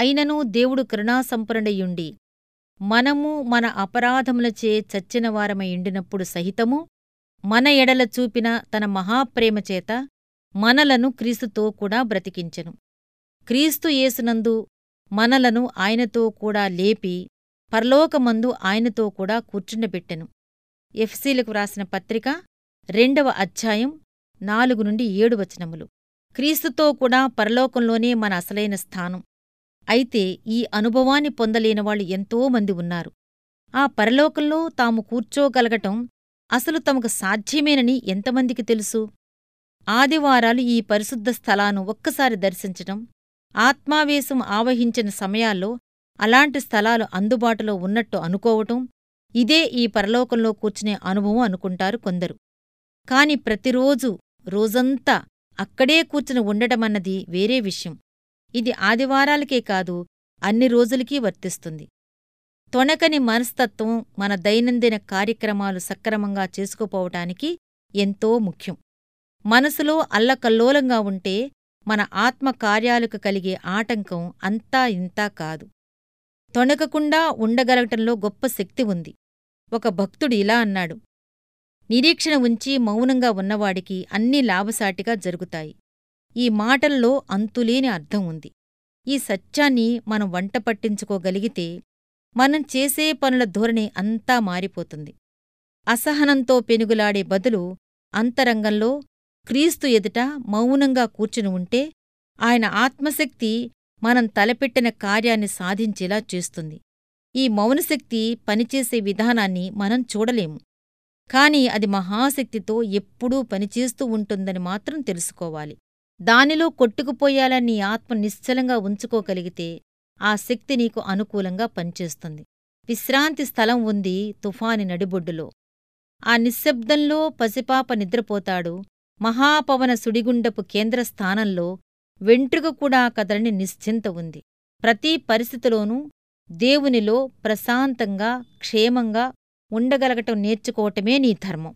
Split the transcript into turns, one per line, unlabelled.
అయినను దేవుడు కరుణాసంపన్నుడయుండి మనము మన అపరాధములచే చచ్చినవారమయుండినప్పుడు సహితము మన ఎడల చూపిన తన మహాప్రేమచేత మనలను క్రీస్తుతో కూడా బ్రతికించెను. క్రీస్తు యేసునందు మనలను ఆయనతో కూడా లేపి పరలోకమందు ఆయనతో కూడా కూర్చుండబెట్టెను. ఎఫ్సీలకు వ్రాసిన పత్రిక రెండవ అధ్యాయం నాలుగు నుండి ఏడు వచనములు. క్రీస్తుతో కూడా పరలోకంలోనే మన అసలైన స్థానం. అయితే ఈ అనుభవాన్ని పొందలేనివాళ్ళు ఎంతోమంది ఉన్నారు. ఆ పరలోకంలో తాము కూర్చోగలగటం అసలు తమకు సాధ్యమేనని ఎంతమందికి తెలుసు? ఆదివారాలు ఈ పరిశుద్ధ స్థలాను ఒక్కసారి దర్శించటం ఆత్మావేశం ఆవహించిన సమయాల్లో అలాంటి స్థలాలు అందుబాటులో ఉన్నట్టు అనుకోవటం ఇదే ఈ పరలోకంలో కూర్చునే అనుభవం అనుకుంటారు కొందరు. కాని ప్రతిరోజూ రోజంతా అక్కడే కూర్చుని ఉండటమన్నది వేరే విషయం. ఇది ఆదివారాలకే కాదు అన్ని రోజులకీ వర్తిస్తుంది. తొణకని మనస్తత్వం మన దైనందిన కార్యక్రమాలు సక్రమంగా చేసుకుపోవటానికి ఎంతో ముఖ్యం. మనసులో అల్లకల్లోలంగా ఉంటే మన ఆత్మ కార్యాలకు కలిగే ఆటంకం అంతా ఇంతా కాదు. తొణకకుండా ఉండగలగటంలో గొప్ప శక్తి ఉంది. ఒక భక్తుడు ఇలా అన్నాడు. నిరీక్షణ ఉంచి మౌనంగా ఉన్నవాడికి అన్నీ లాభసాటిగా జరుగుతాయి. ఈ మాటల్లో అంతులేని అర్థం ఉంది. ఈ సత్యాన్ని మనం వంట పట్టించుకోగలిగితే మనం చేసే పనుల ధోరణి అంతా మారిపోతుంది. అసహనంతో పెనుగులాడే బదులు అంతరంగంలో క్రీస్తు ఎదుట మౌనంగా కూర్చుని ఉంటే ఆయన ఆత్మశక్తి మనం తలపెట్టిన కార్యాన్ని సాధించేలా చేస్తుంది. ఈ మౌనశక్తి పనిచేసే విధానాన్ని మనం చూడలేము. కాని అది మహాశక్తితో ఎప్పుడూ పనిచేస్తూ ఉంటుందని మాత్రం తెలుసుకోవాలి. దానిలో కొట్టుకుపోయాలని నీ ఆత్మ నిశ్చలంగా ఉంచుకోగలిగితే ఆ శక్తి నీకు అనుకూలంగా పనిచేస్తుంది. విశ్రాంతి స్థలం ఉంది తుఫాని నడిబొడ్డులో. ఆ నిశ్శబ్దంలో పసిపాప నిద్రపోతాడు. మహాపవన సుడిగుండపు కేంద్రస్థానంలో వెంట్రుక కూడా కదలని నిశ్చింత ఉంది. ప్రతి పరిస్థితిలోనూ దేవునిలో ప్రశాంతంగా క్షేమంగా ఉండగలగటం నేర్చుకోవటమే నీ ధర్మం.